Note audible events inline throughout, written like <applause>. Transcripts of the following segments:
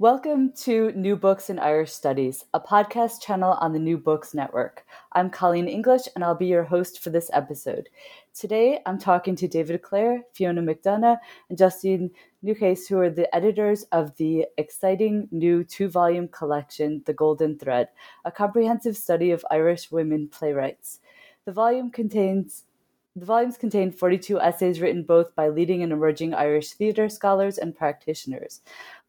Welcome to New Books in Irish Studies, a podcast channel on the New Books Network. I'm Colleen English, and I'll be your host for this episode. Today, I'm talking to David Clare, Fiona McDonagh, and Justine Nakase, who are the editors of the exciting new two volume collection, The Golden Thread, a comprehensive study of Irish women playwrights. The volume contains the volumes contain 42 essays written both by leading and emerging Irish theatre scholars and practitioners.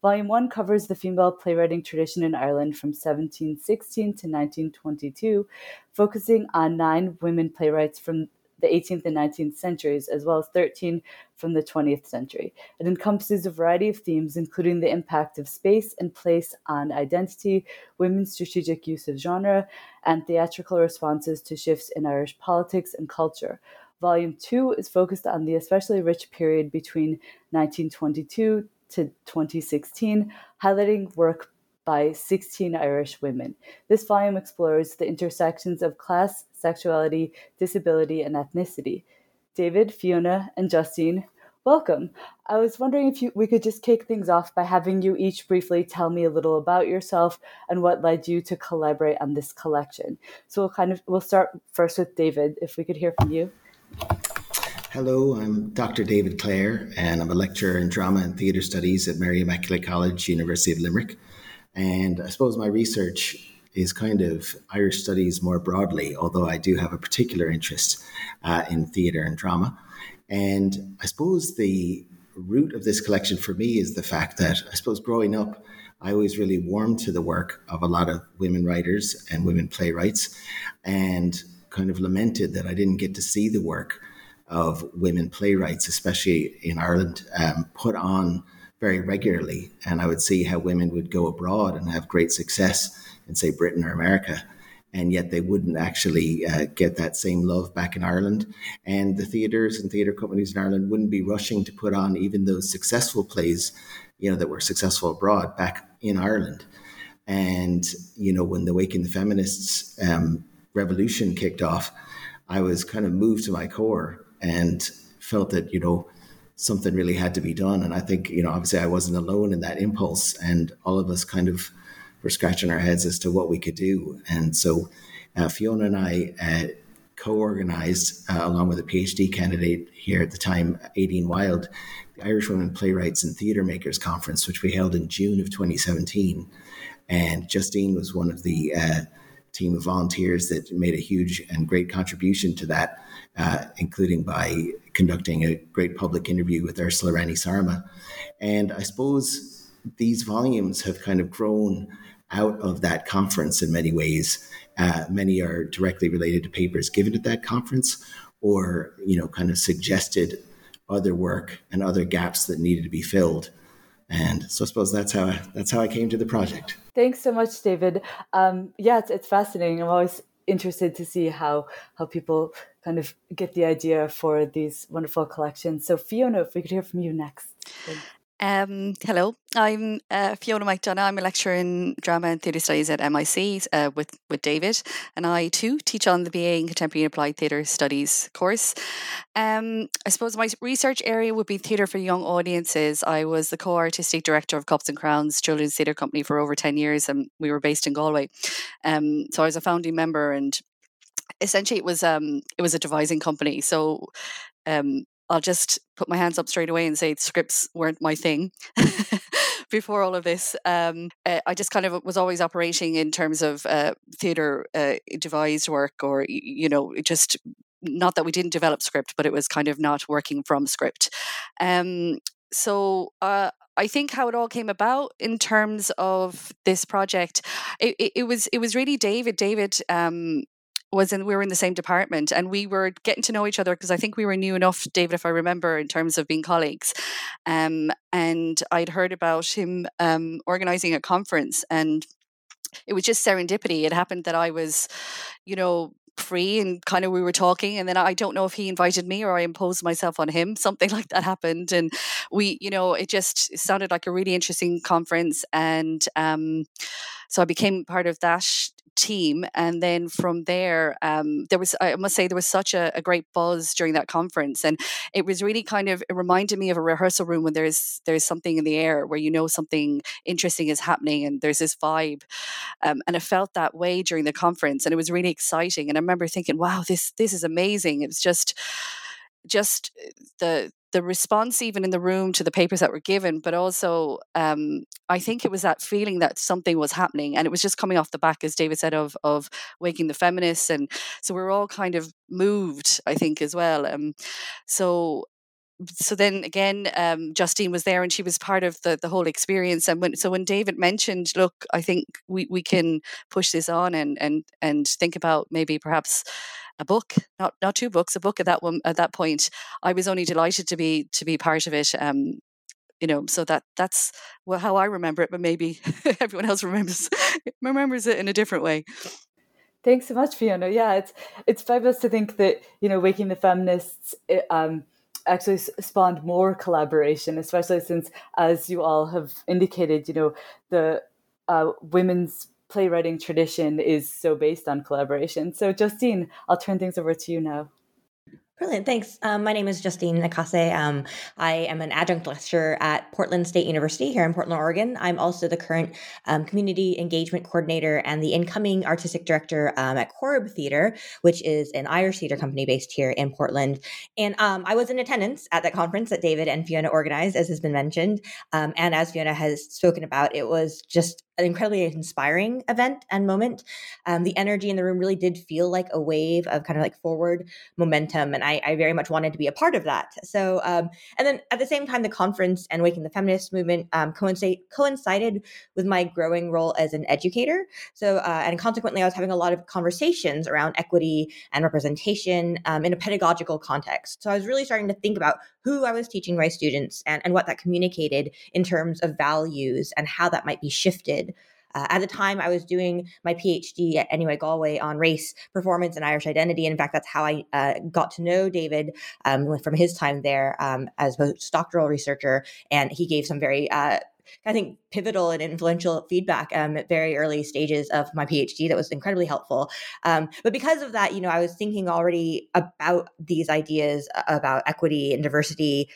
Volume 1 covers the female playwriting tradition in Ireland from 1716 to 1922, focusing on nine women playwrights from the 18th and 19th centuries, as well as 13 from the 20th century. It encompasses a variety of themes, including the impact of space and place on identity, women's strategic use of genre, and theatrical responses to shifts in Irish politics and culture. Volume 2 is focused on the especially rich period between 1922 to 2016, highlighting work by 16 Irish women. This volume explores the intersections of class, sexuality, disability, and ethnicity. David, Fiona, and Justine, welcome. I was wondering if you, we could just kick things off by having you each briefly tell me a little about yourself and what led you to collaborate on this collection. So we'll kind of we'll start first with David, if we could hear from you. Hello, I'm Dr. David Clare, and I'm a lecturer in drama and theatre studies at Mary Immaculate College, University of Limerick. And I suppose my research is kind of Irish studies more broadly, although I do have a particular interest uh, in theatre and drama. And I suppose the root of this collection for me is the fact that I suppose growing up, I always really warmed to the work of a lot of women writers and women playwrights, and kind of lamented that I didn't get to see the work of women playwrights, especially in Ireland, um, put on very regularly. And I would see how women would go abroad and have great success in, say, Britain or America. And yet they wouldn't actually uh, get that same love back in Ireland. And the theatres and theatre companies in Ireland wouldn't be rushing to put on even those successful plays, you know, that were successful abroad back in Ireland. And, you know, when the Waking the Feminists um, revolution kicked off, I was kind of moved to my core and felt that you know something really had to be done. And I think you know obviously I wasn't alone in that impulse, and all of us kind of were scratching our heads as to what we could do. And so uh, Fiona and I. Uh, co-organized uh, along with a PhD candidate here at the time, Aideen Wild, the Irish Women Playwrights and Theatre Makers Conference, which we held in June of 2017. And Justine was one of the uh, team of volunteers that made a huge and great contribution to that uh, including by conducting a great public interview with Ursula Rani Sarma. And I suppose these volumes have kind of grown out of that conference in many ways. Uh, many are directly related to papers given at that conference, or you know, kind of suggested other work and other gaps that needed to be filled. And so I suppose that's how I, that's how I came to the project. Thanks so much, David. Um, yeah, it's, it's fascinating. I'm always interested to see how how people kind of get the idea for these wonderful collections. So Fiona, if we could hear from you next. Um, hello, I'm uh, Fiona McDonagh. I'm a lecturer in drama and theatre studies at MIC uh, with with David, and I too teach on the BA in Contemporary and Applied Theatre Studies course. Um, I suppose my research area would be theatre for young audiences. I was the co-artistic director of Cups and Crowns Children's Theatre Company for over ten years, and we were based in Galway. Um, so I was a founding member and essentially it was um it was a devising company so um I'll just put my hands up straight away and say scripts weren't my thing <laughs> before all of this. Um, uh, I just kind of was always operating in terms of uh, theatre uh, devised work, or you know, just not that we didn't develop script, but it was kind of not working from script. Um, so uh, I think how it all came about in terms of this project, it, it, it was it was really David. David um, was in we were in the same department and we were getting to know each other because I think we were new enough, David, if I remember, in terms of being colleagues. Um, and I'd heard about him um, organizing a conference and it was just serendipity. It happened that I was, you know, free and kind of we were talking and then I don't know if he invited me or I imposed myself on him <laughs> something like that happened and we you know it just sounded like a really interesting conference and um so I became part of that team and then from there um, there was i must say there was such a, a, great buzz during that conference and it was really kind of it reminded me of a rehearsal room when there's there's something in the air where you know something interesting is happening and there's this vibe um, and it felt that way during the conference and it was really exciting and i remember thinking wow this this is amazing. It was just just uh, the the response even in the room to the papers that were given but also um, i think it was that feeling that something was happening and it was just coming off the back as david said of of waking the feminists and so we are all kind of moved i think as well um, so so then again, um, Justine was there and she was part of the, the whole experience. And when, so when David mentioned, look, I think we, we can push this on and, and, and think about maybe perhaps a book, not not two books, a book at that one at that point. I was only delighted to be to be part of it. Um, you know, so that that's well, how I remember it, but maybe <laughs> everyone else remembers <laughs> remembers it in a different way. Thanks so much, Fiona. Yeah, it's it's fabulous to think that you know, waking the feminists. It, um, actually spawned more collaboration, especially since, as you all have indicated, you know, the uh, women's playwriting tradition is so based on collaboration. So, Justine, I'll turn things over to you now. Brilliant. Thanks. Um, my name is Justine Nakase. Um, I am an adjunct lecturer at Portland State University here in Portland, Oregon. I'm also the current um, community engagement coordinator and the incoming artistic director um, at Corrib Theater, which is an Irish theater company based here in Portland. And um, I was in attendance at that conference that David and Fiona organized, as has been mentioned. Um, and as Fiona has spoken about, it was just an incredibly inspiring event and moment. Um, the energy in the room really did feel like a wave of kind of like forward momentum, and I, I very much wanted to be a part of that. So, um, and then at the same time, the conference and Waking the Feminist movement um, coincided coincided with my growing role as an educator. So, uh, and consequently, I was having a lot of conversations around equity and representation um, in a pedagogical context. So, I was really starting to think about who I was teaching my students and, and what that communicated in terms of values and how that might be shifted. Uh, at the time, I was doing my PhD at NUI Galway on race, performance, and Irish identity. In fact, that's how I uh, got to know David um, from his time there um, as a postdoctoral researcher. And he gave some very uh, I think pivotal and influential feedback um, at very early stages of my PhD that was incredibly helpful. Um, but because of that, you know, I was thinking already about these ideas about equity and diversity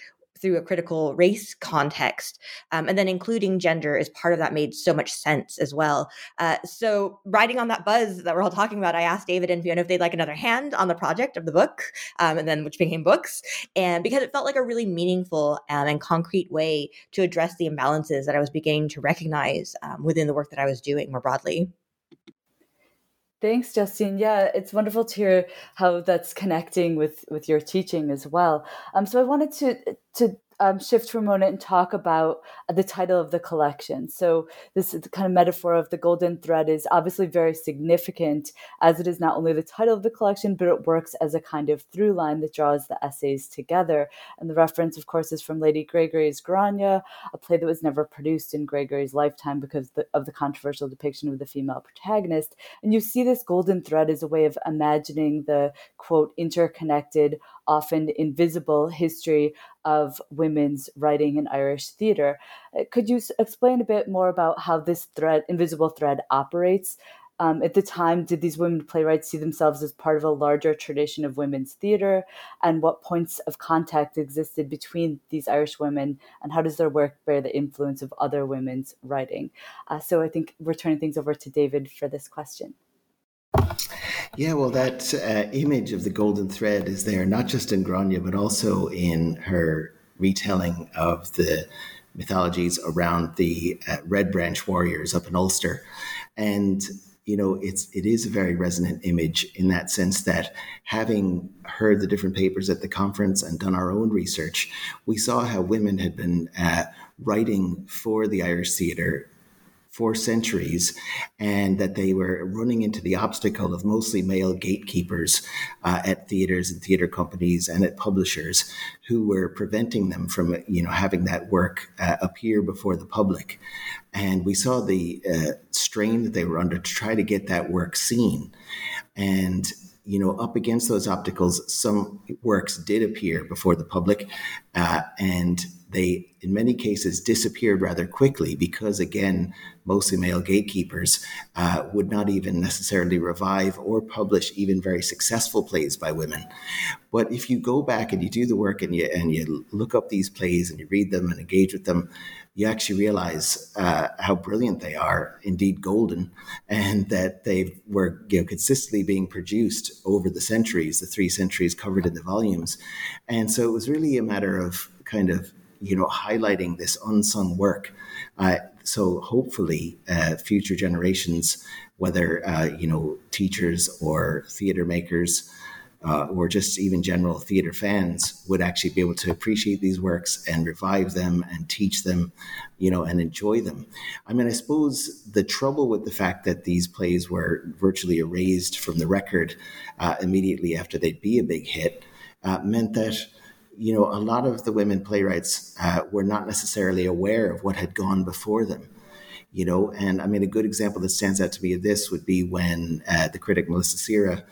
through a critical race context. Um, and then including gender as part of that made so much sense as well. Uh, so, riding on that buzz that we're all talking about, I asked David and Fiona if they'd like another hand on the project of the book, um, and then which became books. And because it felt like a really meaningful um, and concrete way to address the imbalances that I was beginning to recognize um, within the work that I was doing more broadly. Thanks, Justine. Yeah, it's wonderful to hear how that's connecting with with your teaching as well. Um, so I wanted to to um, shift for a moment and talk about the title of the collection. So, this kind of metaphor of the golden thread is obviously very significant, as it is not only the title of the collection, but it works as a kind of through line that draws the essays together. And the reference, of course, is from Lady Gregory's Grania, a play that was never produced in Gregory's lifetime because of the controversial depiction of the female protagonist. And you see this golden thread as a way of imagining the quote interconnected often invisible history of women's writing in Irish theatre. Uh, could you explain a bit more about how this thread, invisible thread, operates? Um, at the time, did these women playwrights see themselves as part of a larger tradition of women's theatre? And what points of contact existed between these Irish women? And how does their work bear the influence of other women's writing? Uh, so I think we're turning things over to David for this question. Yeah, well, that uh, image of the golden thread is there not just in Grania, but also in her retelling of the mythologies around the uh, Red Branch warriors up in Ulster. And you know, it's it is a very resonant image in that sense that having heard the different papers at the conference and done our own research, we saw how women had been uh, writing for the Irish theatre for centuries, and that they were running into the obstacle of mostly male gatekeepers uh, at theaters and theater companies and at publishers who were preventing them from, you know, having that work uh, appear before the public. And we saw the uh, strain that they were under to try to get that work seen. And you know, up against those obstacles, some works did appear before the public, uh, and they, in many cases, disappeared rather quickly because, again, mostly male gatekeepers uh, would not even necessarily revive or publish even very successful plays by women. But if you go back and you do the work and you and you look up these plays and you read them and engage with them, you actually realize uh, how brilliant they are, indeed golden, and that they were you know, consistently being produced over the centuries, the three centuries covered in the volumes. And so it was really a matter of kind of you know, highlighting this unsung work. Uh, so hopefully, uh, future generations, whether uh, you know teachers or theater makers, uh, or just even general theater fans, would actually be able to appreciate these works and revive them and teach them, you know, and enjoy them. I mean, I suppose the trouble with the fact that these plays were virtually erased from the record uh, immediately after they'd be a big hit uh, meant that you know, a lot of the women playwrights uh, were not necessarily aware of what had gone before them. You know, and I mean, a good example that stands out to me of this would be when uh, the critic Melissa Sihra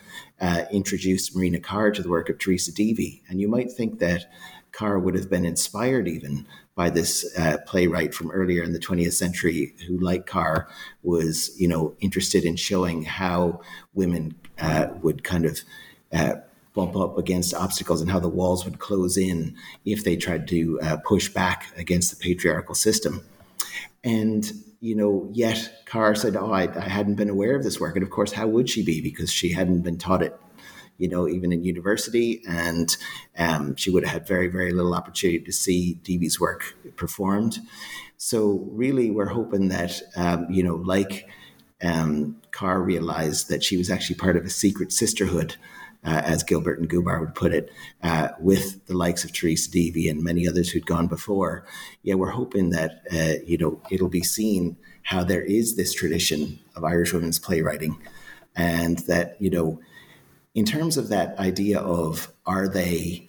uh, introduced Marina Carr to the work of Teresa Deevy. And you might think that Carr would have been inspired even by this uh, playwright from earlier in the 20th century who, like Carr, was, you know, interested in showing how women uh, would kind of uh, bump up against obstacles and how the walls would close in if they tried to uh, push back against the patriarchal system. And, you know, yet Carr said, Oh, I, I hadn't been aware of this work. And of course, how would she be? Because she hadn't been taught it you know, even in university. And um, she would have had very, very little opportunity to see Deevy's work performed. So, really, we're hoping that, um, you know, like um, Carr realized that she was actually part of a secret sisterhood uh, as Gilbert and Gubar would put it, uh, with the likes of Teresa Deevy and many others who'd gone before. Yeah, we're hoping that uh, you know it'll be seen how there is this tradition of Irish women's playwriting, and that you know, in terms of that idea of are they,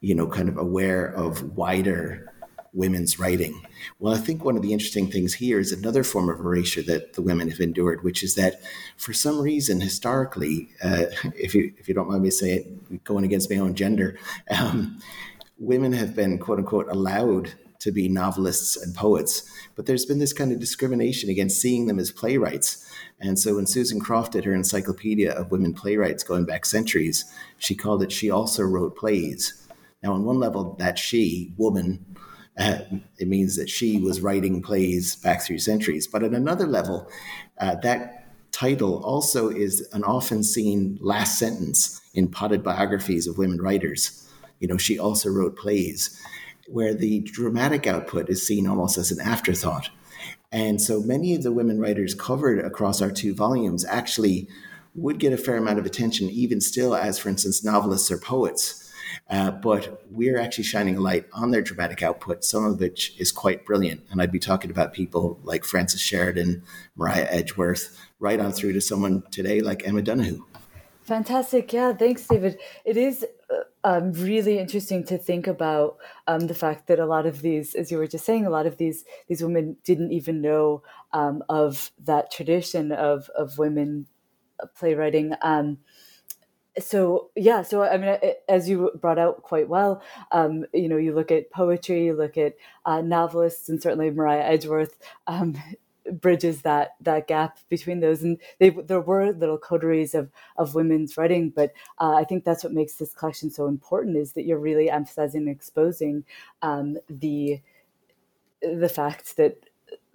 you know, kind of aware of wider women's writing. Well, I think one of the interesting things here is another form of erasure that the women have endured, which is that for some reason, historically, uh, <laughs> if you if you don't mind me saying, it, going against my own gender, um, women have been quote unquote allowed to be novelists and poets, but there's been this kind of discrimination against seeing them as playwrights. And so when Susan Croft did her encyclopedia of women playwrights going back centuries, she called it She Also Wrote Plays. Now, on one level, that she, woman, uh, it means that she was writing plays back through centuries. But at another level, uh, that title also is an often seen last sentence in potted biographies of women writers. You know, she also wrote plays where the dramatic output is seen almost as an afterthought. And so many of the women writers covered across our two volumes actually would get a fair amount of attention, even still, as for instance, novelists or poets. Uh, but we're actually shining a light on their dramatic output, some of which is quite brilliant. And I'd be talking about people like Frances Sheridan, Maria Edgeworth, right on through to someone today like Emma Donoghue. Fantastic. Yeah, thanks, David. It is uh, um, really interesting to think about um, the fact that a lot of these, as you were just saying, a lot of these these women didn't even know um, of that tradition of of women playwriting. Um, so yeah, so I mean, as you brought out quite well, um, you know, you look at poetry, you look at uh, novelists, and certainly Maria Edgeworth um, <laughs> bridges that that gap between those. And they, there were little coteries of of women's writing, but uh, I think that's what makes this collection so important is that you're really emphasizing and exposing um, the the fact that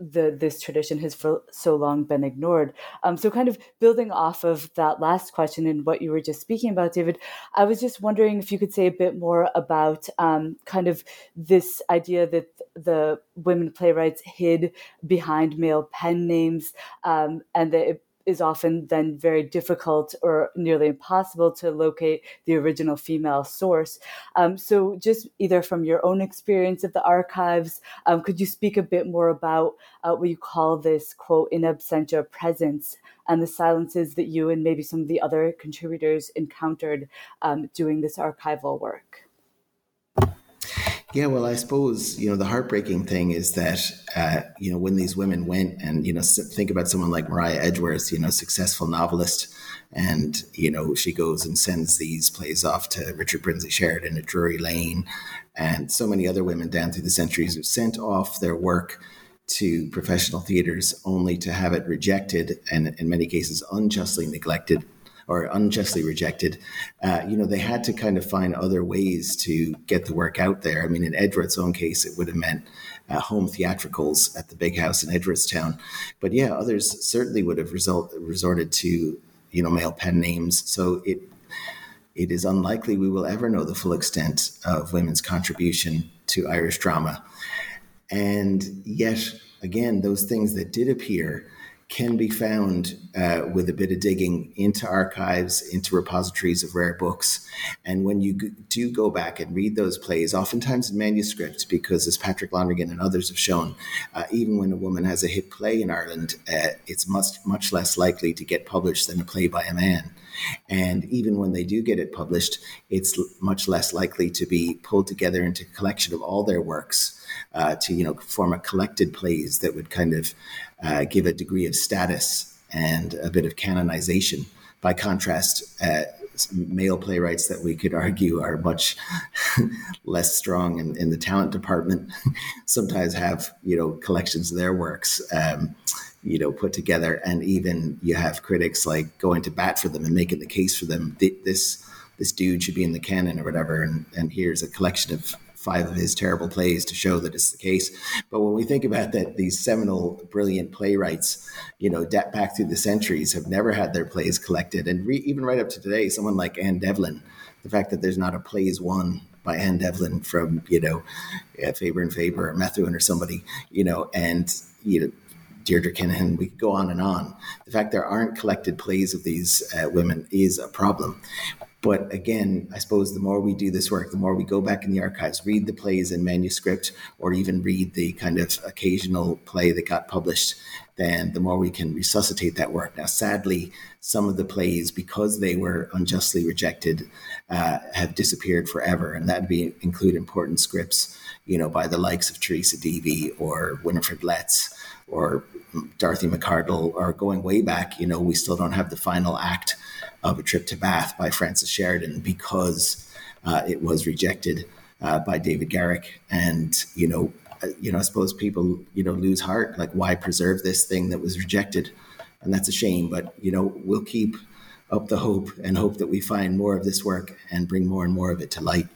the this tradition has for so long been ignored. Um, so, kind of building off of that last question and what you were just speaking about, David, I was just wondering if you could say a bit more about um, kind of this idea that the women playwrights hid behind male pen names, um, and that it is often then very difficult or nearly impossible to locate the original female source. Um, so, just either from your own experience of the archives, um, could you speak a bit more about uh, what you call this quote in absentia presence and the silences that you and maybe some of the other contributors encountered um, doing this archival work? Yeah, well, I suppose you know the heartbreaking thing is that uh, you know when these women went and you know think about someone like Maria Edgeworth, you know, successful novelist, and you know she goes and sends these plays off to Richard Brinsley Sheridan at Drury Lane, and so many other women down through the centuries who sent off their work to professional theaters only to have it rejected and in many cases unjustly neglected or unjustly rejected, uh, you know, they had to kind of find other ways to get the work out there. I mean, in Edgeworth's own case, it would have meant uh, home theatricals at the big house in Edgeworthstown. But yeah, others certainly would have result, resorted to, you know, male pen names. So it it is unlikely we will ever know the full extent of women's contribution to Irish drama. And yet, again, those things that did appear can be found uh, with a bit of digging into archives, into repositories of rare books. And when you do go back and read those plays, oftentimes in manuscript, because as Patrick Lonergan and others have shown, uh, even when a woman has a hit play in Ireland, uh, it's much, much less likely to get published than a play by a man. And even when they do get it published, it's much less likely to be pulled together into a collection of all their works uh, to you know form a collected plays that would kind of uh, give a degree of status and a bit of canonization. By contrast, uh, male playwrights that we could argue are much <laughs> less strong in, in, the talent department <laughs> sometimes have you know collections of their works um, you know put together. And even you have critics like going to bat for them and making the case for them this this dude should be in the canon or whatever. And, and here's a collection of five of his terrible plays to show that it's the case. But when we think about that, these seminal, brilliant playwrights, you know, back through the centuries have never had their plays collected. And re- even right up to today, someone like Anne Devlin, the fact that there's not a plays one by Anne Devlin from, you know, yeah, Faber and Faber or Methuen or somebody, you know, and, you know, Deirdre Kinahan, we could go on and on. The fact there aren't collected plays of these uh, women is a problem. But again, I suppose the more we do this work, the more we go back in the archives, read the plays in manuscript, or even read the kind of occasional play that got published, then the more we can resuscitate that work. Now, sadly, some of the plays, because they were unjustly rejected, uh, have disappeared forever, and that would be include important scripts, you know, by the likes of Teresa Deevy or Winifred Letts or Dorothy Macardle, or going way back, you know, we still don't have the final act of A Trip to Bath by Frances Sheridan because uh, it was rejected uh, by David Garrick. And, you know, uh, you know, I suppose people, you know, lose heart. Like, why preserve this thing that was rejected? And that's a shame. But, you know, we'll keep up the hope and hope that we find more of this work and bring more and more of it to light.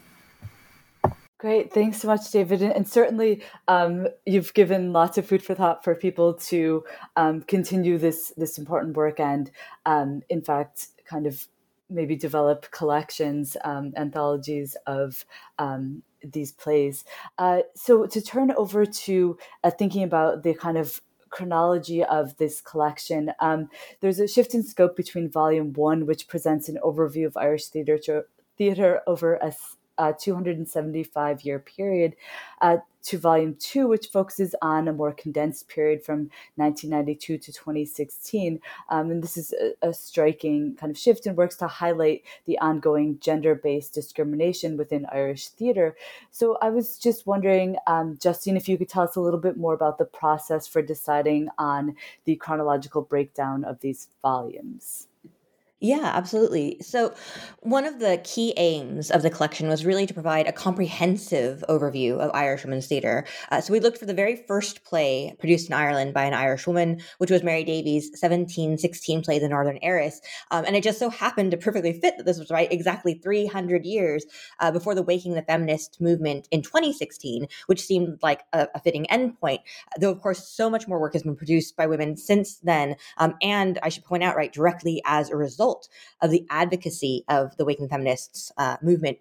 Great. Thanks so much, David. And certainly, um, you've given lots of food for thought for people to um, continue this this important work, and um, in fact, kind of maybe develop collections, um, anthologies of um, these plays. Uh, so to turn over to uh, thinking about the kind of chronology of this collection, um, there's a shift in scope between Volume One, which presents an overview of Irish theater theater over a uh, 275 year period uh, to volume two, which focuses on a more condensed period from 1992 to 2016. Um, and this is a, a, striking kind of shift and works to highlight the ongoing gender based discrimination within Irish theatre. So I was just wondering, um, Justine, if you could tell us a little bit more about the process for deciding on the chronological breakdown of these volumes. Yeah, absolutely. So, one of the key aims of the collection was really to provide a comprehensive overview of Irish women's theatre. Uh, so, we looked for the very first play produced in Ireland by an Irish woman, which was Mary Davys' 1716 play, The Northern Heiress. Um, and it just so happened to perfectly fit that this was right exactly 300 years uh, before the Waking the Feminist movement in 2016, which seemed like a, a, fitting endpoint. Though, of course, so much more work has been produced by women since then. Um, and I should point out, right, directly as a result result of the advocacy of the Waking Feminists uh, movement.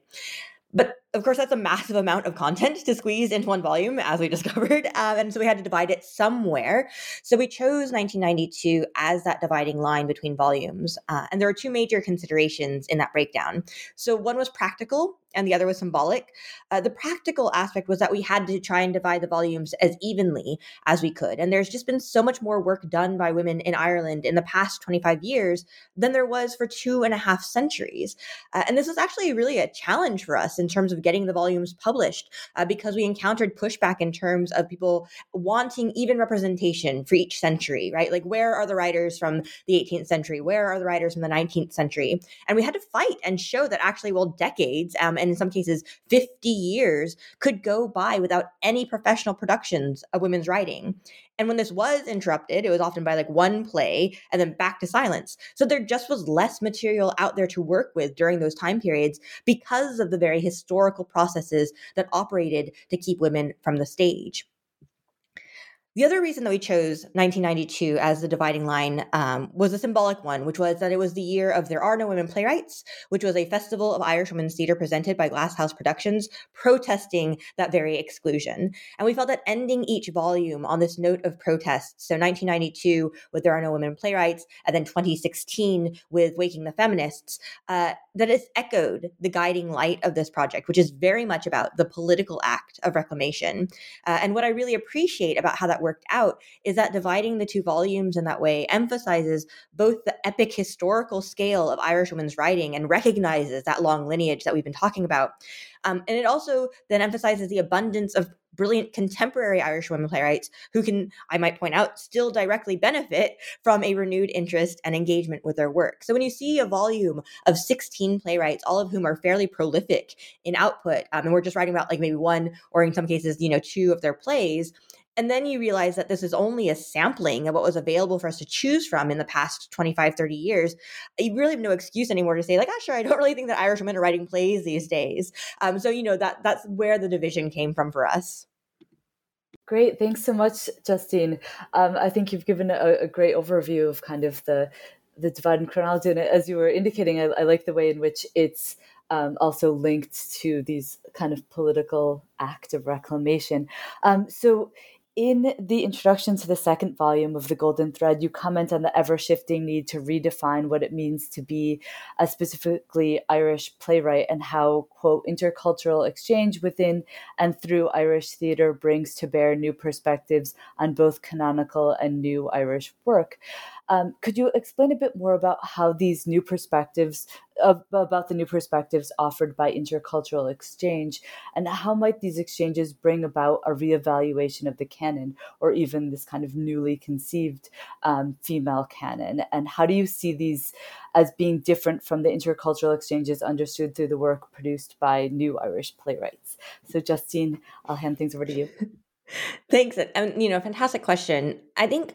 But of course, that's a massive amount of content to squeeze into one volume, as we <laughs> discovered. Uh, and so we had to divide it somewhere. So we chose 1992 as that dividing line between volumes. Uh, and there are two major considerations in that breakdown. So one was practical, and the other was symbolic. Uh, the practical aspect was that we had to try and divide the volumes as evenly as we could. And there's just been so much more work done by women in Ireland in the past 25 years than there was for two and a half centuries. Uh, and this was actually really a challenge for us in terms of getting the volumes published uh, because we encountered pushback in terms of people wanting even representation for each century, right? Like, where are the writers from the 18th century? Where are the writers from the 19th century? And we had to fight and show that actually, well, decades um, and in some cases 50 years could go by without any professional productions of women's writing. And when this was interrupted, it was often by like one play and then back to silence. So there just was less material out there to work with during those time periods because of the very historical processes that operated to keep women from the stage. The other reason that we chose 1992 as the dividing line um, was a symbolic one, which was that it was the year of There Are No Women Playwrights, which was a festival of Irish women's theatre presented by Glasshouse Productions, protesting that very exclusion. And we felt that ending each volume on this note of protest, so 1992 with There Are No Women Playwrights, and then 2016 with Waking the Feminists, uh, that it's echoed the guiding light of this project, which is very much about the political act of reclamation. Uh, and what I really appreciate about how that worked out is that dividing the two volumes in that way emphasizes both the epic historical scale of Irish women's writing and recognizes that long lineage that we've been talking about. Um, and it also then emphasizes the abundance of brilliant contemporary Irish women playwrights who can, I might point out, still directly benefit from a renewed interest and engagement with their work. So when you see a volume of 16 playwrights, all of whom are fairly prolific in output, um, and we're just writing about like maybe one or in some cases, you know, two of their plays, and then you realize that this is only a sampling of what was available for us to choose from in the past 25, 30 years. You really have no excuse anymore to say, like, oh, sure, I don't <laughs> really think that Irish women are writing plays these days. Um, so, you know, that that's where the division came from for us. Great. Thanks so much, Justine. Um, I think you've given a, a, great overview of kind of the the divide and chronology. And as you were indicating, I, I like the way in which it's um, also linked to these kind of political act of reclamation. Um, so in the introduction to the second volume of The Golden Thread, you comment on the ever shifting need to redefine what it means to be a specifically Irish playwright and how, quote, intercultural exchange within and through Irish theatre brings to bear new perspectives on both canonical and new Irish work. Um, could you explain a bit more about how these new perspectives, uh, about the new perspectives offered by intercultural exchange, and how might these exchanges bring about a reevaluation of the canon, or even this kind of newly conceived um, female canon? And how do you see these as being different from the intercultural exchanges understood through the work produced by new Irish playwrights? So, Justine, I'll hand things over to you. <laughs> Thanks. And, you know, fantastic question. I think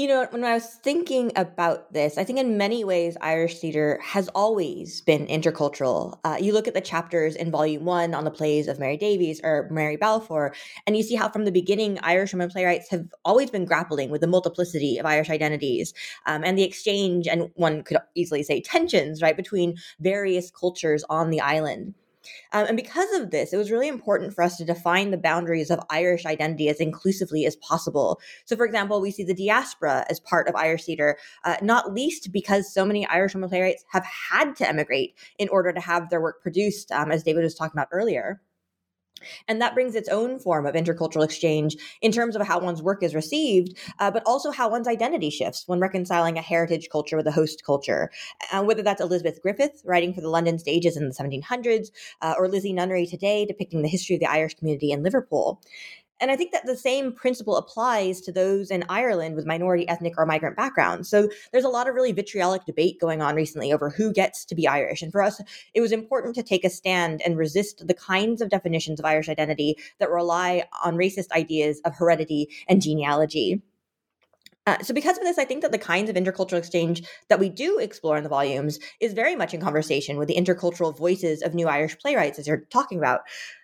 you know, when I was thinking about this, I think in many ways Irish theatre has always been intercultural. Uh, you look at the chapters in Volume One on the plays of Mary Davys or Mary Balfour, and you see how from the beginning Irish women playwrights have always been grappling with the multiplicity of Irish identities um, and the exchange, and one could easily say tensions, right, between various cultures on the island. Um, and because of this, it was really important for us to define the boundaries of Irish identity as inclusively as possible. So, for example, we see the diaspora as part of Irish theatre, uh, not least because so many Irish women playwrights have had to emigrate in order to have their work produced, um, as David was talking about earlier. And that brings its own form of intercultural exchange in terms of how one's work is received, uh, but also how one's identity shifts when reconciling a heritage culture with a host culture. Uh, whether that's Elizabeth Griffith writing for the London stages in the 1700s, uh, or Lizzie Nunnery today depicting the history of the Irish community in Liverpool. And I think that the same principle applies to those in Ireland with minority ethnic or migrant backgrounds. So there's a lot of really vitriolic debate going on recently over who gets to be Irish. And for us, it was important to take a stand and resist the kinds of definitions of Irish identity that rely on racist ideas of heredity and genealogy. Uh, so, because of this, I think that the kinds of intercultural exchange that we do explore in the volumes is very much in conversation with the intercultural voices of new Irish playwrights, as you're talking about.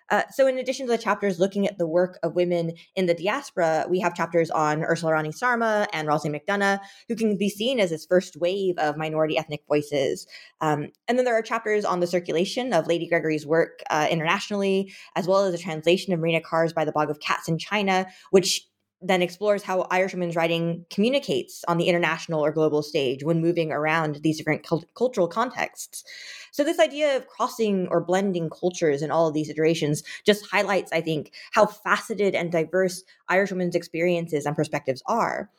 Uh, so, in addition to the chapters looking at the work of women in the diaspora, we have chapters on Ursula Rani Sarma and Rosaleen McDonagh, who can be seen as this first wave of minority ethnic voices. Um, and then there are chapters on the circulation of Lady Gregory's work uh, internationally, as well as a translation of Marina Carr's By the Bog of Cats in China, which then explores how Irish women's writing communicates on the international or global stage when moving around these different cult- cultural contexts. So, this idea of crossing or blending cultures in all of these iterations just highlights, I think, how faceted and diverse Irish women's experiences and perspectives are.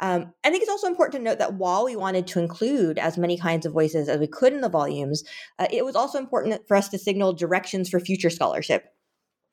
Um, I think it's also important to note that while we wanted to include as many kinds of voices as we could in the volumes, uh, it was also important for us to signal directions for future scholarship.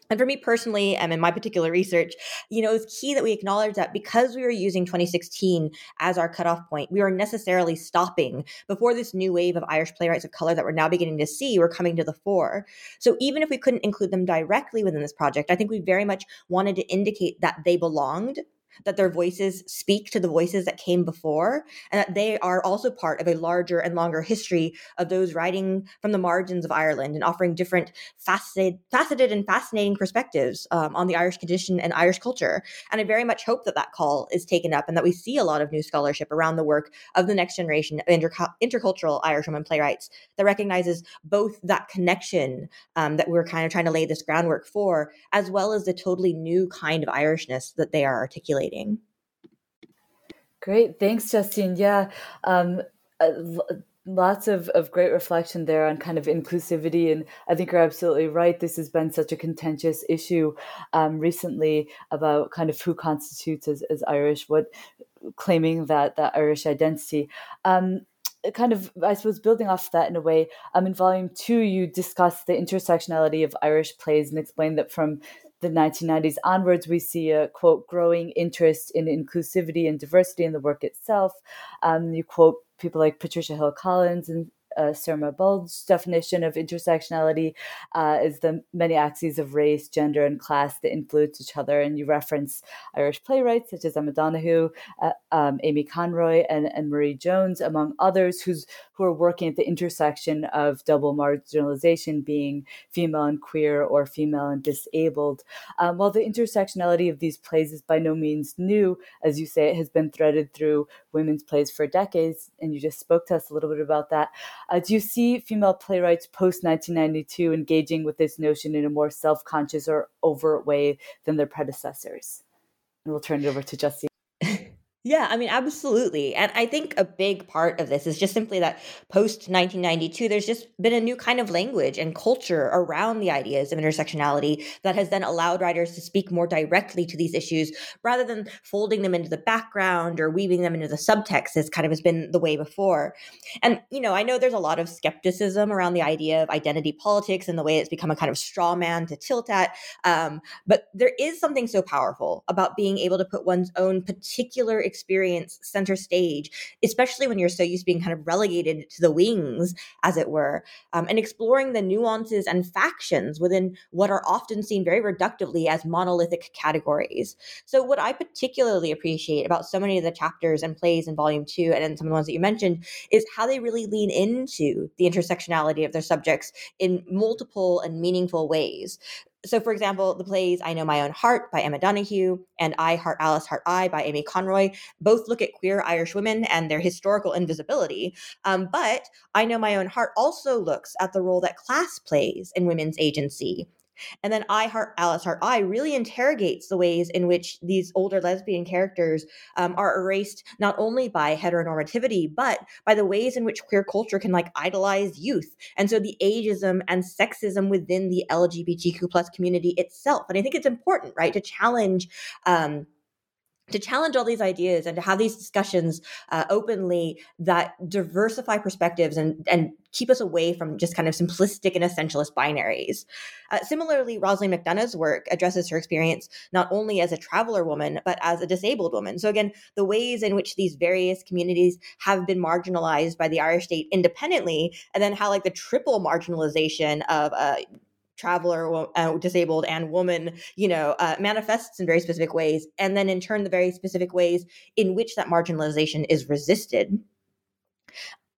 And for me personally, and in my particular research, you know, it's key that we acknowledge that because we were using 2016 as our cutoff point, we were necessarily stopping before this new wave of Irish playwrights of color that we're now beginning to see were coming to the fore. So even if we couldn't include them directly within this project, I think we very much wanted to indicate that they belonged that their voices speak to the voices that came before, and that they are also part of a larger and longer history of those writing from the margins of Ireland and offering different faceted, faceted and fascinating perspectives um, on the Irish condition and Irish culture. And I very much hope that that call is taken up and that we see a lot of new scholarship around the work of the next generation of inter- intercultural Irish women playwrights that recognizes both that connection um, that we're kind of trying to lay this groundwork for, as well as the totally new kind of Irishness that they are articulating. Great. Thanks, Justine. Yeah. Um, uh, lots of, of great reflection there on kind of inclusivity. And I think you're absolutely right. This has been such a contentious issue um, recently about kind of who constitutes as, as Irish, what claiming that, that Irish identity. Um, kind of, I suppose, building off that in a way, um, in volume two, you discuss the intersectionality of Irish plays and explain that from the 1990s onwards, we see a quote growing interest in inclusivity and diversity in the work itself. Um, you quote people like Patricia Hill Collins and uh, Sirma Bilge's definition of intersectionality uh, is the many axes of race, gender, and class that influence each other. And you reference Irish playwrights such as Emma Donoghue, uh, um, Amy Conroy, and, and Marie Jones, among others, who's who are working at the intersection of double marginalization, being female and queer or female and disabled. Um, while the intersectionality of these plays is by no means new, as you say, it has been threaded through women's plays for decades, and you just spoke to us a little bit about that. Uh, do you see female playwrights post 1992 engaging with this notion in a more self conscious or overt way than their predecessors? And we'll turn it over to Justine. Yeah, I mean, absolutely. And I think a big part of this is just simply that post 1992, there's just been a new kind of language and culture around the ideas of intersectionality that has then allowed writers to speak more directly to these issues rather than folding them into the background or weaving them into the subtext as kind of has been the way before. And, you know, I know there's a lot of skepticism around the idea of identity politics and the way it's become a kind of straw man to tilt at. Um, but there is something so powerful about being able to put one's own particular experience experience center stage, especially when you're so used to being kind of relegated to the wings, as it were, um, and exploring the nuances and factions within what are often seen very reductively as monolithic categories. So, what I particularly appreciate about so many of the chapters and plays in Volume 2 and some of the ones that you mentioned is how they really lean into the intersectionality of their subjects in multiple and meaningful ways so for example the plays i know my own heart by emma donoghue and i heart alice heart i by amy conroy both look at queer irish women and their historical invisibility. Um, but i know my own heart also looks at the role that class plays in women's agency and then I Heart Alice Heart I really interrogates the ways in which these older lesbian characters um, are erased not only by heteronormativity, but by the ways in which queer culture can like idolize youth. And so the ageism and sexism within the LGBTQ plus community itself. And I think it's important, right, to challenge um, to challenge all these ideas and to have these discussions uh, openly that diversify perspectives and, and keep us away from just kind of simplistic and essentialist binaries. Uh, similarly, Rosaleen McDonagh's work addresses her experience not only as a traveler woman, but as a disabled woman. So, again, the ways in which these various communities have been marginalized by the Irish state independently, and then how, like, the triple marginalization of uh, traveler, uh, disabled, and woman, you know, uh, manifests in very specific ways, and then in turn the very specific ways in which that marginalization is resisted.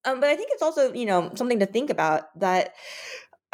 Um, but I think it's also, you know, something to think about that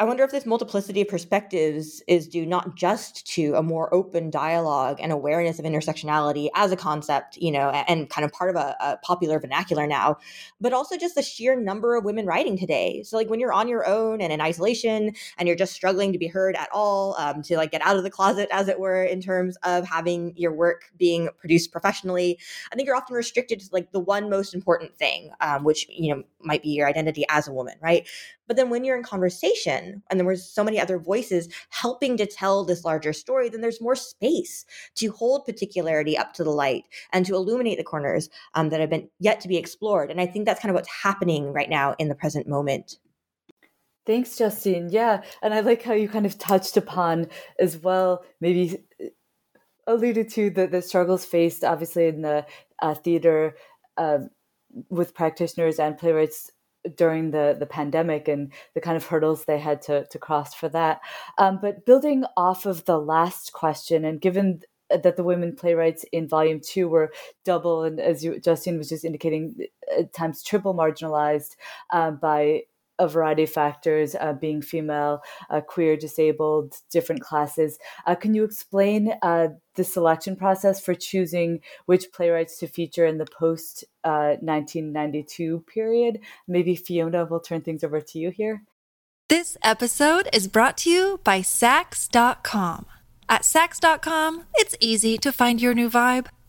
I wonder if this multiplicity of perspectives is due not just to a more open dialogue and awareness of intersectionality as a concept, you know, and kind of part of a, a, popular vernacular now, but also just the sheer number of women writing today. So, like when you're on your own and in isolation and you're just struggling to be heard at all, um, to like get out of the closet, as it were, in terms of having your work being produced professionally, I think you're often restricted to like the one most important thing, um, which, you know, might be your identity as a woman, right? But then when you're in conversation and there were so many other voices helping to tell this larger story, then there's more space to hold particularity up to the light and to illuminate the corners um, that have been yet to be explored. And I think that's kind of what's happening right now in the present moment. Thanks, Justine. Yeah. And I like how you kind of touched upon as well, maybe uh, alluded to the, the struggles faced, obviously, in the uh, theater uh, with practitioners and playwrights during the the pandemic and the kind of hurdles they had to to cross for that. Um, but building off of the last question, and given that the women playwrights in volume two were double and as you Justine was just indicating at times triple marginalized um, by a variety of factors, uh, being female, uh, queer, disabled, different classes. Uh, can you explain uh, the selection process for choosing which playwrights to feature in the post 1992 uh, period? Maybe Fiona will turn things over to you here. This episode is brought to you by Saks.com. At Saks.com, it's easy to find your new vibe.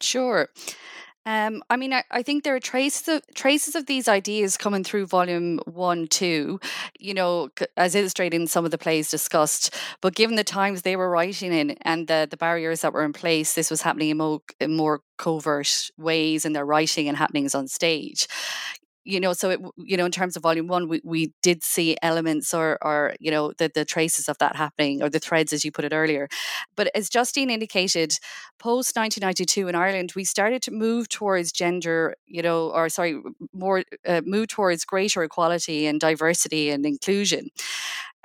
Sure. Um, I mean, I, I think there are traces of, traces of these ideas coming through volume one, too, you know, as illustrated in some of the plays discussed. But given the times they were writing in and the, the barriers that were in place, this was happening in more, in more covert ways in their writing and happenings on stage you know so it, you know in terms of volume one we, we did see elements or or you know the, the traces of that happening or the threads as you put it earlier. But as justine indicated post 1992 in ireland we started to move towards gender you know or sorry more uh, move towards greater equality and diversity and inclusion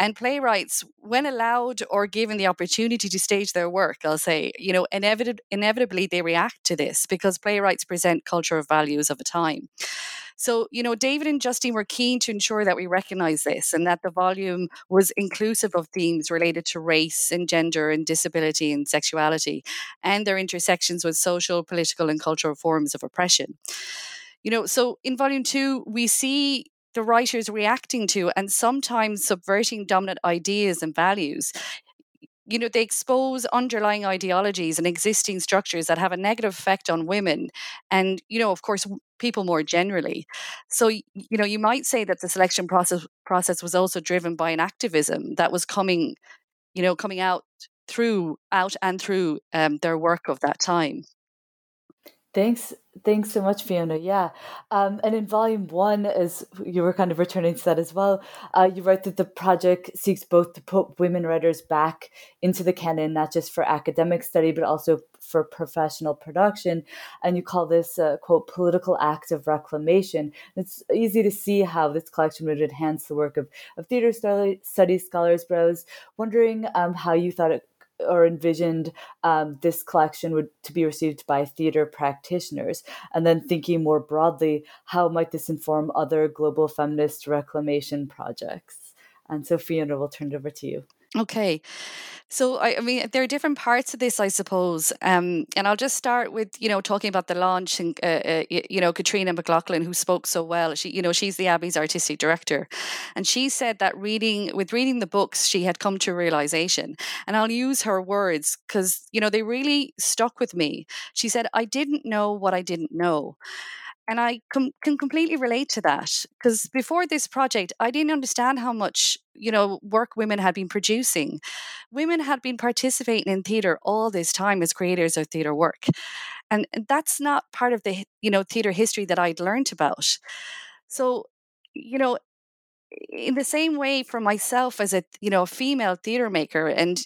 and playwrights when allowed or given the opportunity to stage their work i'll say you know inevitably, inevitably they react to this because playwrights present cultural values of a time so, you know, David and Justine were keen to ensure that we recognize this and that the volume was inclusive of themes related to race and gender and disability and sexuality and their intersections with social, political, and cultural forms of oppression. You know, so in volume two, we see the writers reacting to and sometimes subverting dominant ideas and values. You know they expose underlying ideologies and existing structures that have a negative effect on women and you know of course people more generally. So you know you might say that the selection process process was also driven by an activism that was coming you know coming out through out and through um, their work of that time. Thanks Thanks so much, Fiona. Yeah. Um, and in volume one, as you were kind of returning to that as well, uh, you write that the project seeks both to put women writers back into the canon, not just for academic study, but also for professional production. And you call this, a, quote, political act of reclamation. It's easy to see how this collection would enhance the work of, of theater studies scholars, but I was wondering um, how you thought it or envisioned um, this collection would to be received by theater practitioners. And then thinking more broadly how might this inform other global feminist reclamation projects? And sophia and i will turn it over to you Okay. So, I, I mean, there are different parts of this, I suppose. Um, and I'll just start with, you know, talking about the launch and, uh, uh, you know, Caitríona McLaughlin, who spoke so well. She, you know, she's the Abbey's artistic director. And she said that reading, with reading the books, she had come to a realization. And I'll use her words because, you know, they really stuck with me. She said, I didn't know what I didn't know. And I com- can completely relate to that because before this project, I didn't understand how much you know work women had been producing. Women had been participating in theatre all this time as creators of theatre work, and that's not part of the you know theatre history that I'd learned about. So, you know, in the same way for myself as a you know female theatre maker and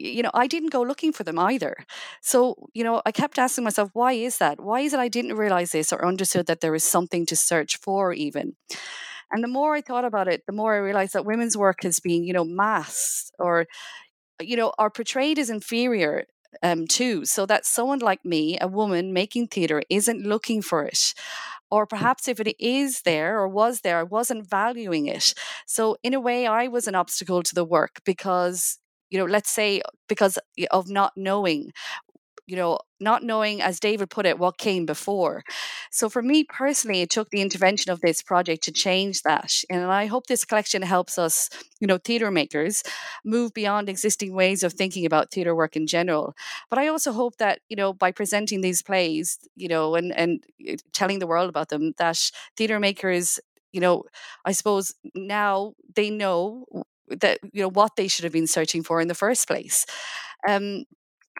you know, I didn't go looking for them either. So, you know, I kept asking myself, why is that? Why is it I didn't realize this or understood that there was something to search for, even? And the more I thought about it, the more I realized that women's work has been, you know, mass or, you know, are portrayed as inferior um, too. So that someone like me, a woman making theatre, isn't looking for it. Or perhaps if it is there or was there, I wasn't valuing it. So, in a way, I was an obstacle to the work because you know, let's say because of not knowing, you know, not knowing, as David put it, what came before. So for me personally, it took the intervention of this project to change that. And I hope this collection helps us, you know, theatre makers move beyond existing ways of thinking about theatre work in general. But I also hope that, you know, by presenting these plays, you know, and, and eh, telling the world about them, that theatre makers you know, I suppose now they know that you know what they should have been searching for in the first place. Um,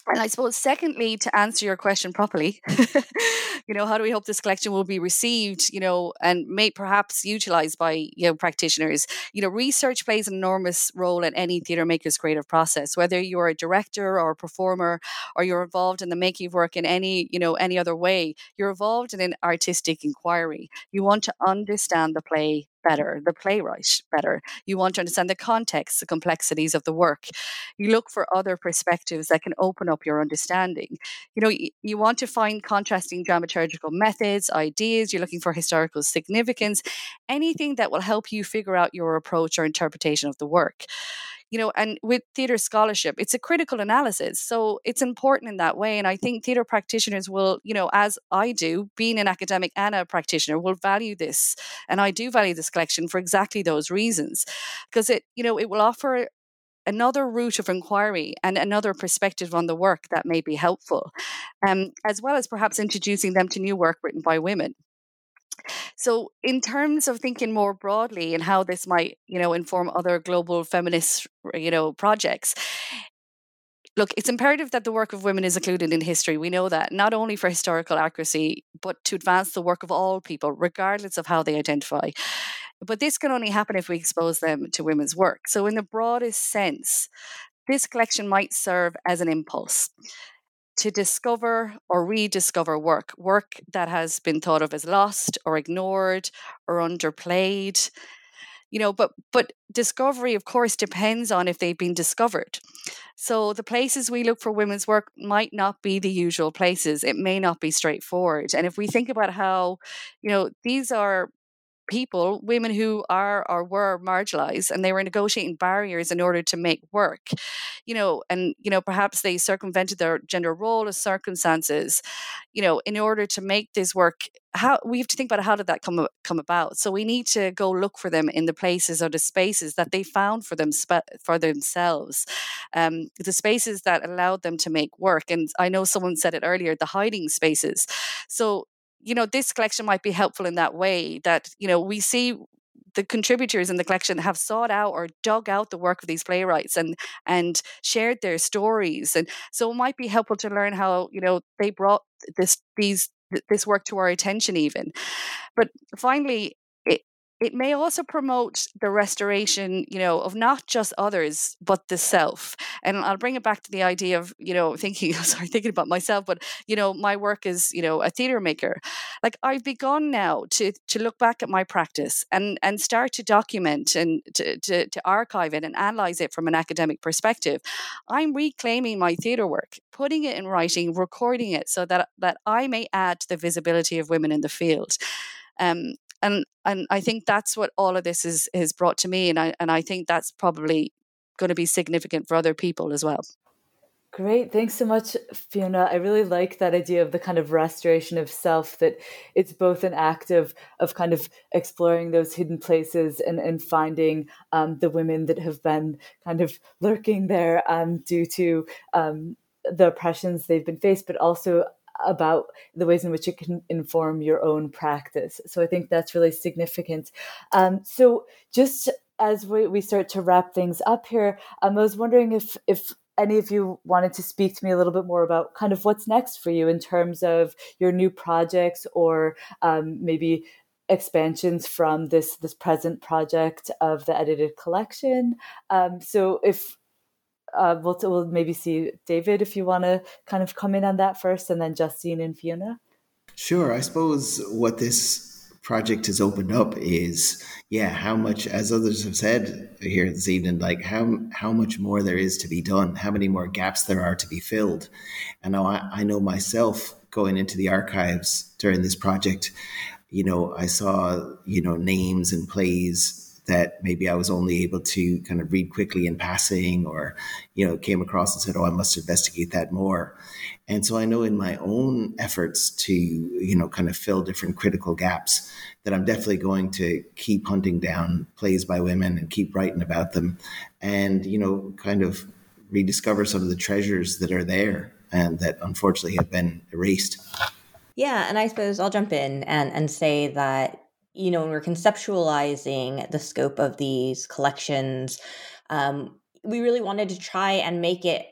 and I suppose, secondly, to answer your question properly, <laughs> you know, how do we hope this collection will be received, you know, and may perhaps utilized by you know practitioners? You know, research plays an enormous role in any theatre maker's creative process. Whether you're a director or a performer, or you're involved in the making of work in any you know any other way, you're involved in an artistic inquiry. You want to understand the play better, the playwright better. You want to understand the context, the complexities of the work. You look for other perspectives that can open up your understanding. You know, you, you want to find contrasting dramaturgical methods, ideas, you're looking for historical significance, anything that will help you figure out your approach or interpretation of the work you know and with theater scholarship it's a critical analysis so it's important in that way and i think theater practitioners will you know as i do being an academic and a practitioner will value this and i do value this collection for exactly those reasons because it you know it will offer another route of inquiry and another perspective on the work that may be helpful, um, as well as perhaps introducing them to new work written by women. So, in terms of thinking more broadly and how this might, you know, inform other global feminist, you know, projects, look, it's imperative that the work of women is included in history. We know that not only for historical accuracy, but to advance the work of all people, regardless of how they identify. But this can only happen if we expose them to women's work. So, in the broadest sense, this collection might serve as an impulse to discover or rediscover work, work that has been thought of as lost or ignored or underplayed. You know, but but discovery, of course, depends on if they've been discovered. So the places we look for women's work might not be the usual places. It may not be straightforward. And if we think about how, you know, these are people, women who are or were marginalized, and they were negotiating barriers in order to make work, you know, and, you know, perhaps they circumvented their gender role or circumstances, you know, in order to make this work. How we have to think about how did that come come about? So we need to go look for them in the places or the spaces that they found for them for themselves, um, the spaces that allowed them to make work. And I know someone said it earlier, the hiding spaces. So you know this collection might be helpful in that way that you know we see the contributors in the collection have sought out or dug out the work of these playwrights and and shared their stories and so it might be helpful to learn how you know they brought this these this work to our attention even. But finally it may also promote the restoration you know of not just others but the self. And i'll bring it back to the idea of you know thinking <laughs> sorry thinking about myself but you know my work is you know a theater maker. Like i've begun now to to look back at my practice and and start to document and to, to, to archive it and analyze it from an academic perspective. I'm reclaiming my theater work putting it in writing recording it so that that i may add to the visibility of women in the field. Um, and and I think that's what all of this is has brought to me, and I and I think that's probably going to be significant for other people as well. Great. Thanks so much, Fiona. I really like that idea of the kind of restoration of self, that it's both an act of, of kind of exploring those hidden places and, and finding um, the women that have been kind of lurking there um, due to um, the oppressions they've been faced, but also about the ways in which it can inform your own practice. So I think that's really significant. Um, so just as we, we start to wrap things up here, um, I was wondering if if any of you wanted to speak to me a little bit more about kind of what's next for you in terms of your new projects or um, maybe expansions from this this present project of the edited collection. Um, so if uh, we'll, we'll maybe see David if you want to kind of come in on that first, and then Justine and Fiona. Sure. I suppose what this project has opened up is, yeah, how much, as others have said here this evening, like how how much more there is to be done, how many more gaps there are to be filled. And I, I know myself going into the archives during this project, you know, I saw you know names and plays that maybe I was only able to kind of read quickly in passing or, you know, came across and said, oh, I must investigate that more. And so I know in my own efforts to, you know, kind of fill different critical gaps that I'm definitely going to keep hunting down plays by women and keep writing about them and, you know, kind of rediscover some of the treasures that are there and that unfortunately have been erased. Yeah, and I suppose I'll jump in and, and say that you know, when we're conceptualizing the scope of these collections, um, we really wanted to try and make it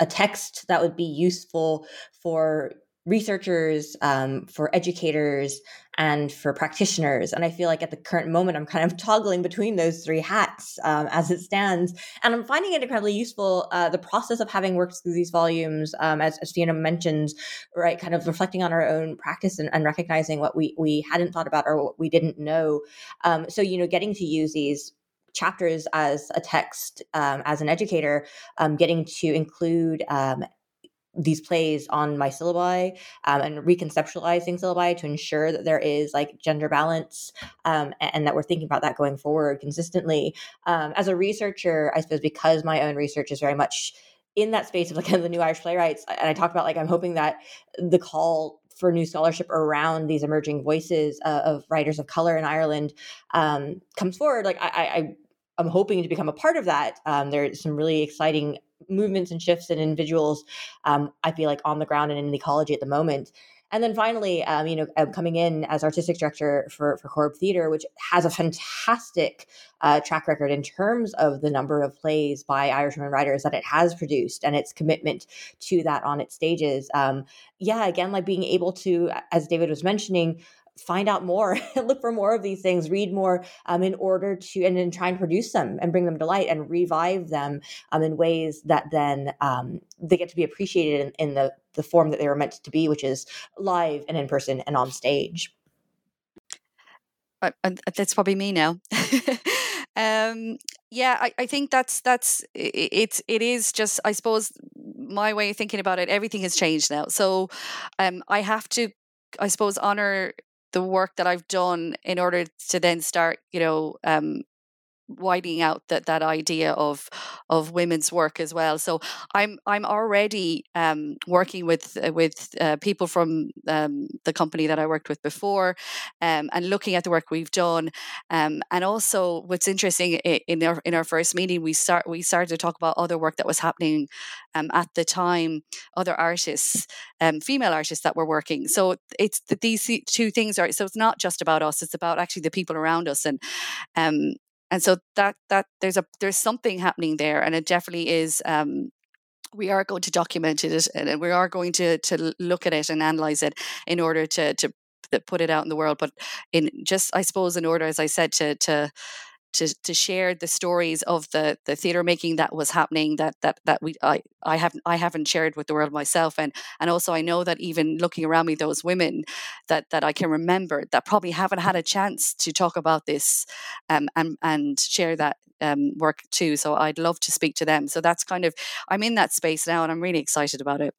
a text that would be useful for researchers, um, for educators, and for practitioners. And I feel like at the current moment, I'm kind of <laughs> toggling between those three hats um, as it stands. And I'm finding it incredibly useful. Uh, the process of having worked through these volumes, um, as, as Fiona mentioned, right, kind of reflecting on our own practice and, and, recognizing what we, we hadn't thought about or what we didn't know. Um, so, you know, getting to use these chapters as a text um, as an educator, um, getting to include um, these plays on my syllabi um, and reconceptualizing syllabi to ensure that there is like gender balance um, and, and, that we're thinking about that going forward consistently. Um, as a researcher, I suppose because my own research is very much in that space of like <laughs> the new Irish playwrights, and I talked about like I'm hoping that the call for new scholarship around these emerging voices uh, of writers of color in Ireland um, comes forward. Like I, I I'm hoping to become a part of that. Um, there's some really exciting movements and shifts and individuals um, i feel like on the ground and in the ecology at the moment and then finally um, you know I'm coming in as artistic director for for Corrib Theatre, which has a fantastic uh, track record in terms of the number of plays by Irish women writers that it has produced and its commitment to that on its stages. Um, yeah, again, like being able to, as David was mentioning, find out more <laughs> look for more of these things read more um, in order to and then try and produce them and bring them to light and revive them um, in ways that then um, they get to be appreciated in, in, the the form that they were meant to be which is live and in person and on stage. Uh, that's probably me now. <laughs> Um, yeah I, I think that's that's it's it is just i suppose my way of thinking about it everything has changed now. So um, i have to I suppose honor the work that I've done in order to then start, you know, um, widening out that that idea of of women's work as well. So I'm I'm already um, working with uh, with uh, people from um, the company that I worked with before, um, and looking at the work we've done. Um, and also, what's interesting in our in our first meeting, we start we started to talk about other work that was happening um, at the time, other artists, um, female artists that were working. So it's these two things are. So it's not just about us; it's about actually the people around us, and and so that that there's a there's something happening there and it definitely is um we are going to document it and we are going to to look at it and analyze it in order to to put it out in the world. But in just i suppose in order as i said to to to to share the stories of the the theater making that was happening that that that we I I haven't I haven't shared with the world myself. And and also I know that even looking around me those women that that I can remember that probably haven't had a chance to talk about this um, and and share that um, work too. So I'd love to speak to them. So that's kind of I'm in that space now and I'm really excited about it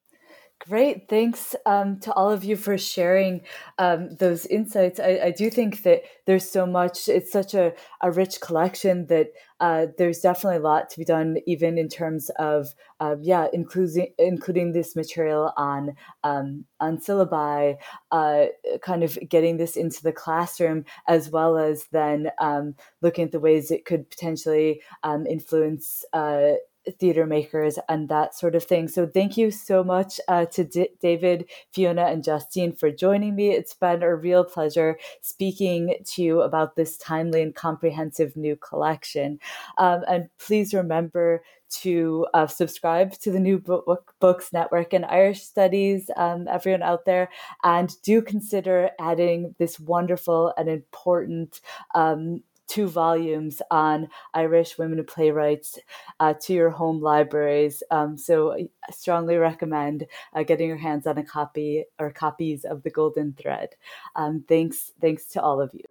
Great. Thanks um, to all of you for sharing um, those insights. I, I, do think that there's so much, it's such a, a rich collection that uh, there's definitely a lot to be done, even in terms of, uh, yeah, including, including this material on, um, on syllabi, uh, kind of getting this into the classroom, as well as then um, looking at the ways it could potentially um, influence uh, theater makers and that sort of thing. So thank you so much uh, to D- David, Fiona, and Justine for joining me. It's been a real pleasure speaking to you about this timely and comprehensive new collection. Um, and please remember to uh, subscribe to the New Book Books Network and Irish Studies, um, everyone out there, and do consider adding this wonderful and important um, two volumes on Irish women playwrights uh, to your home libraries. Um, so I strongly recommend uh, getting your hands on a copy or copies of The Golden Thread. Um, thanks, thanks to all of you.